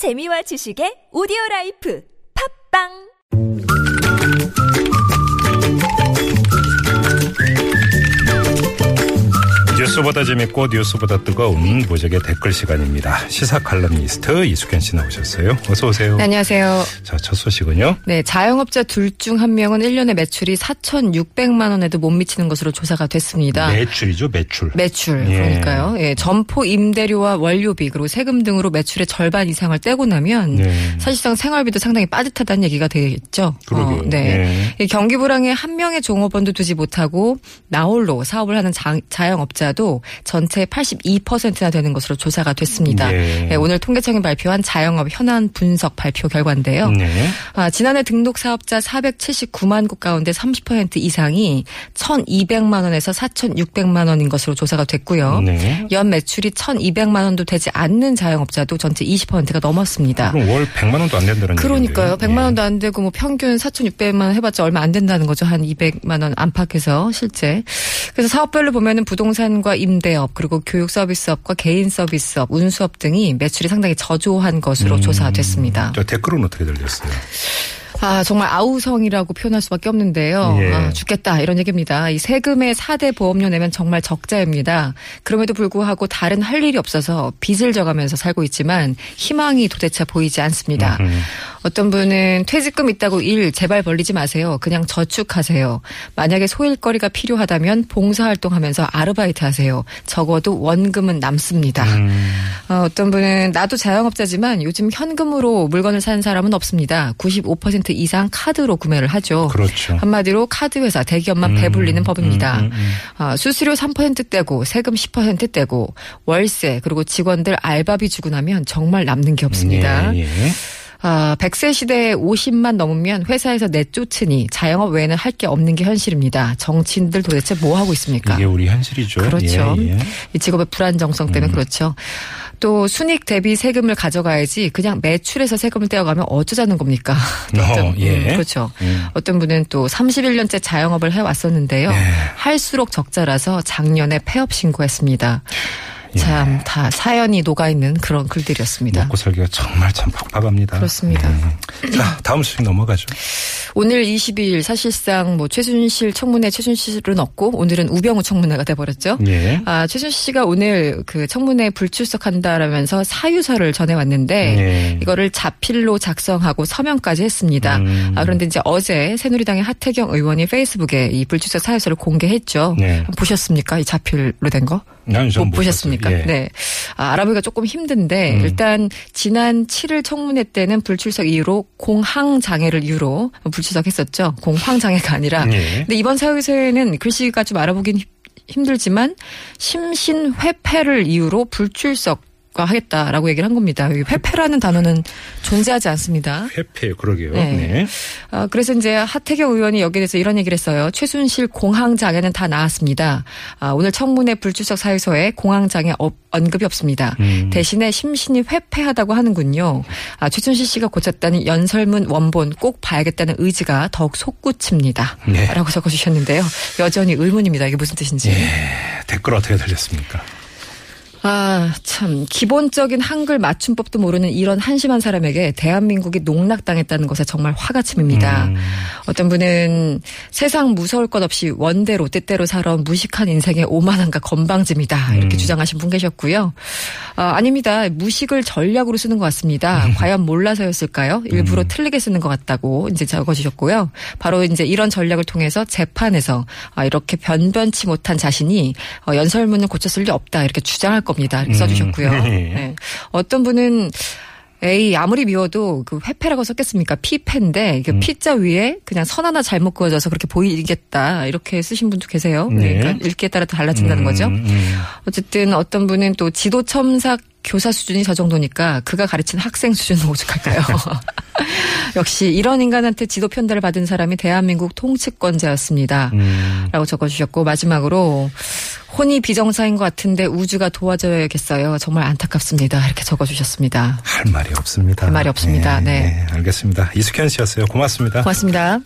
재미와 지식의 오디오 라이프. 팟빵 뉴스보다 재밌고 뉴스보다 뜨거운 무적의 댓글 시간입니다. 시사 칼럼니스트 이수ken 씨 나오셨어요. 어서 오세요. 네, 안녕하세요. 자, 첫 소식은요. 네, 자영업자 둘 중 한 명은 1년에 매출이 4,600만 원에도 못 미치는 것으로 조사가 됐습니다. 매출이죠, 매출. 매출 예. 그러니까요. 예, 점포 임대료와 원료비 그리고 세금 등으로 매출의 절반 이상을 떼고 나면 네. 사실상 생활비도 상당히 빠듯하다는 얘기가 되겠죠. 그러게요. 네. 이 경기 불황에 한 명의 종업원도 두지 못하고 나홀로 사업을 하는 자, 자영업자 도 전체 82%나 되는 것으로 조사가 됐습니다. 예. 예, 오늘 통계청이 발표한 자영업 현안 분석 발표 결과인데요. 네. 아, 지난해 등록 사업자 479만 곳 가운데 30% 이상이 1,200만 원에서 4,600만 원인 것으로 조사가 됐고요. 네. 연 매출이 1,200만 원도 되지 않는 자영업자도 전체 20%가 넘었습니다. 그럼 월 100만 원도 안 된다는 그러니까요. 얘기인데요. 100만 예. 원도 안 되고 뭐 평균 4,600만 원 해봤자 얼마 안 된다는 거죠. 한 200만 원 안팎에서 실제. 그래서 사업별로 보면은 부동산 과 임대업 그리고 교육 서비스업과 개인 서비스업, 운수업 등이 매출이 상당히 저조한 것으로 음. 조사됐습니다. 저 댓글은 어떻게 들렸어요? 아, 정말 아우성이라고 표현할 수밖에 없는데요. 예. 아, 죽겠다. 이런 얘기입니다. 이 세금의 4대 보험료 내면 정말 적자입니다. 그럼에도 불구하고 다른 할 일이 없어서 빚을 져가면서 살고 있지만 희망이 도대체 보이지 않습니다. 음. 어떤 분은 퇴직금 있다고 일 제발 벌리지 마세요. 그냥 저축하세요. 만약에 소일거리가 필요하다면 봉사활동하면서 아르바이트 하세요. 적어도 원금은 남습니다. 음. 어, 어떤 분은 나도 자영업자지만 요즘 현금으로 물건을 사는 사람은 없습니다. 95% 이상 카드로 구매를 하죠. 그렇죠. 한마디로 카드 회사 대기업만 배불리는 법입니다. 음, 음, 음. 아, 수수료 3% 떼고 세금 10% 떼고 월세 그리고 직원들 알바비 주고 나면 정말 남는 게 없습니다. 예, 예. 아, 100세 시대에 50만 넘으면 회사에서 내쫓으니 자영업 외에는 할 게 없는 게 현실입니다. 정치인들 도대체 뭐 하고 있습니까? 이게 우리 현실이죠. 그렇죠. 예, 예. 이 직업의 불안정성 때문에 음. 그렇죠. 또 순익 대비 세금을 가져가야지 그냥 매출에서 세금을 떼어가면 어쩌자는 겁니까? 어, 예. 그렇죠. 음. 어떤 분은 또 31년째 자영업을 해왔었는데요. 예. 할수록 적자라서 작년에 폐업 신고했습니다. 예. 참다 사연이 녹아있는 그런 글들이었습니다. 먹고 살기가 정말 참 팍팍합니다. 그렇습니다. 음. 자, 다음 소식 넘어가죠. 오늘 22일 사실상 뭐 최순실 청문회 최순실은 없고 오늘은 우병우 청문회가 돼버렸죠. 예. 아, 최순실 씨가 오늘 그 청문회 불출석한다라면서 사유서를 전해왔는데 예. 이거를 자필로 작성하고 서명까지 했습니다. 음. 아, 그런데 이제 어제 새누리당의 하태경 의원이 페이스북에 이 불출석 사유서를 공개했죠. 네. 보셨습니까? 이 자필로 된 거? 못 보셨습니까? 봤어요. 예. 네. 아, 알아보기가 조금 힘든데 음. 일단 지난 7일 청문회 때는 불출석 이유로 공황 장애를 이유로 불출석했었죠. 공황 장애가 아니라. 예. 근데 이번 사유서에는 글씨가 좀 알아보긴 힘- 힘들지만 심신회패를 이유로 불출석 하겠다라고 얘기를 한 겁니다. 여기 회패라는 단어는 존재하지 않습니다. 회패 그러게요. 네. 네. 아, 그래서 이제 하태경 의원이 여기에 대해서 이런 얘기를 했어요. 최순실 공황 장애는 다 나았습니다. 아, 오늘 청문회 불출석 사유서에 공황 장애 업- 언급이 없습니다. 음. 대신에 심신이 회폐하다고 하는군요. 아, 최순실 씨가 고쳤다는 연설문 원본 꼭 봐야겠다는 의지가 더욱 솟구칩니다. 네. 라고 적어주셨는데요. 여전히 의문입니다. 이게 무슨 뜻인지. 예. 댓글 어떻게 들렸습니까? 아, 참. 기본적인 한글 맞춤법도 모르는 이런 한심한 사람에게 대한민국이 농락당했다는 것에 정말 화가 치밉니다. 음. 어떤 분은 세상 무서울 것 없이 원대로 뜻대로 살아온 무식한 인생의 오만함과 건방짐이다. 이렇게 음. 주장하신 분 계셨고요. 아, 아닙니다. 무식을 전략으로 쓰는 것 같습니다. 음. 과연 몰라서였을까요? 일부러 틀리게 쓰는 것 같다고 이제 적어주셨고요. 바로 이제 이런 전략을 통해서 재판에서 아, 이렇게 변변치 못한 자신이 어, 연설문을 고쳤을 리 없다. 이렇게 주장할 겁니다. 이렇게 음. 써주셨고요. 네. 네. 어떤 분은 에이 아무리 미워도 그 회패라고 썼겠습니까? 피패인데 이게 음. 피자 위에 그냥 선 하나 잘못 그어져서 그렇게 보이겠다 이렇게 쓰신 분도 계세요. 네. 그러니까 읽기에 따라 달라진다는 음, 거죠. 음. 어쨌든 어떤 분은 또 지도 첨삭 교사 수준이 저 정도니까 그가 가르친 학생 수준은 오죽할까요? 역시 이런 인간한테 지도 편달을 받은 사람이 대한민국 통치권자였습니다. 음. 라고 적어주셨고 마지막으로 혼이 비정상인 것 같은데 우주가 도와줘야겠어요. 정말 안타깝습니다. 이렇게 적어주셨습니다. 할 말이 없습니다. 할 말이 없습니다. 네. 알겠습니다. 이숙현 씨였어요. 고맙습니다. 고맙습니다.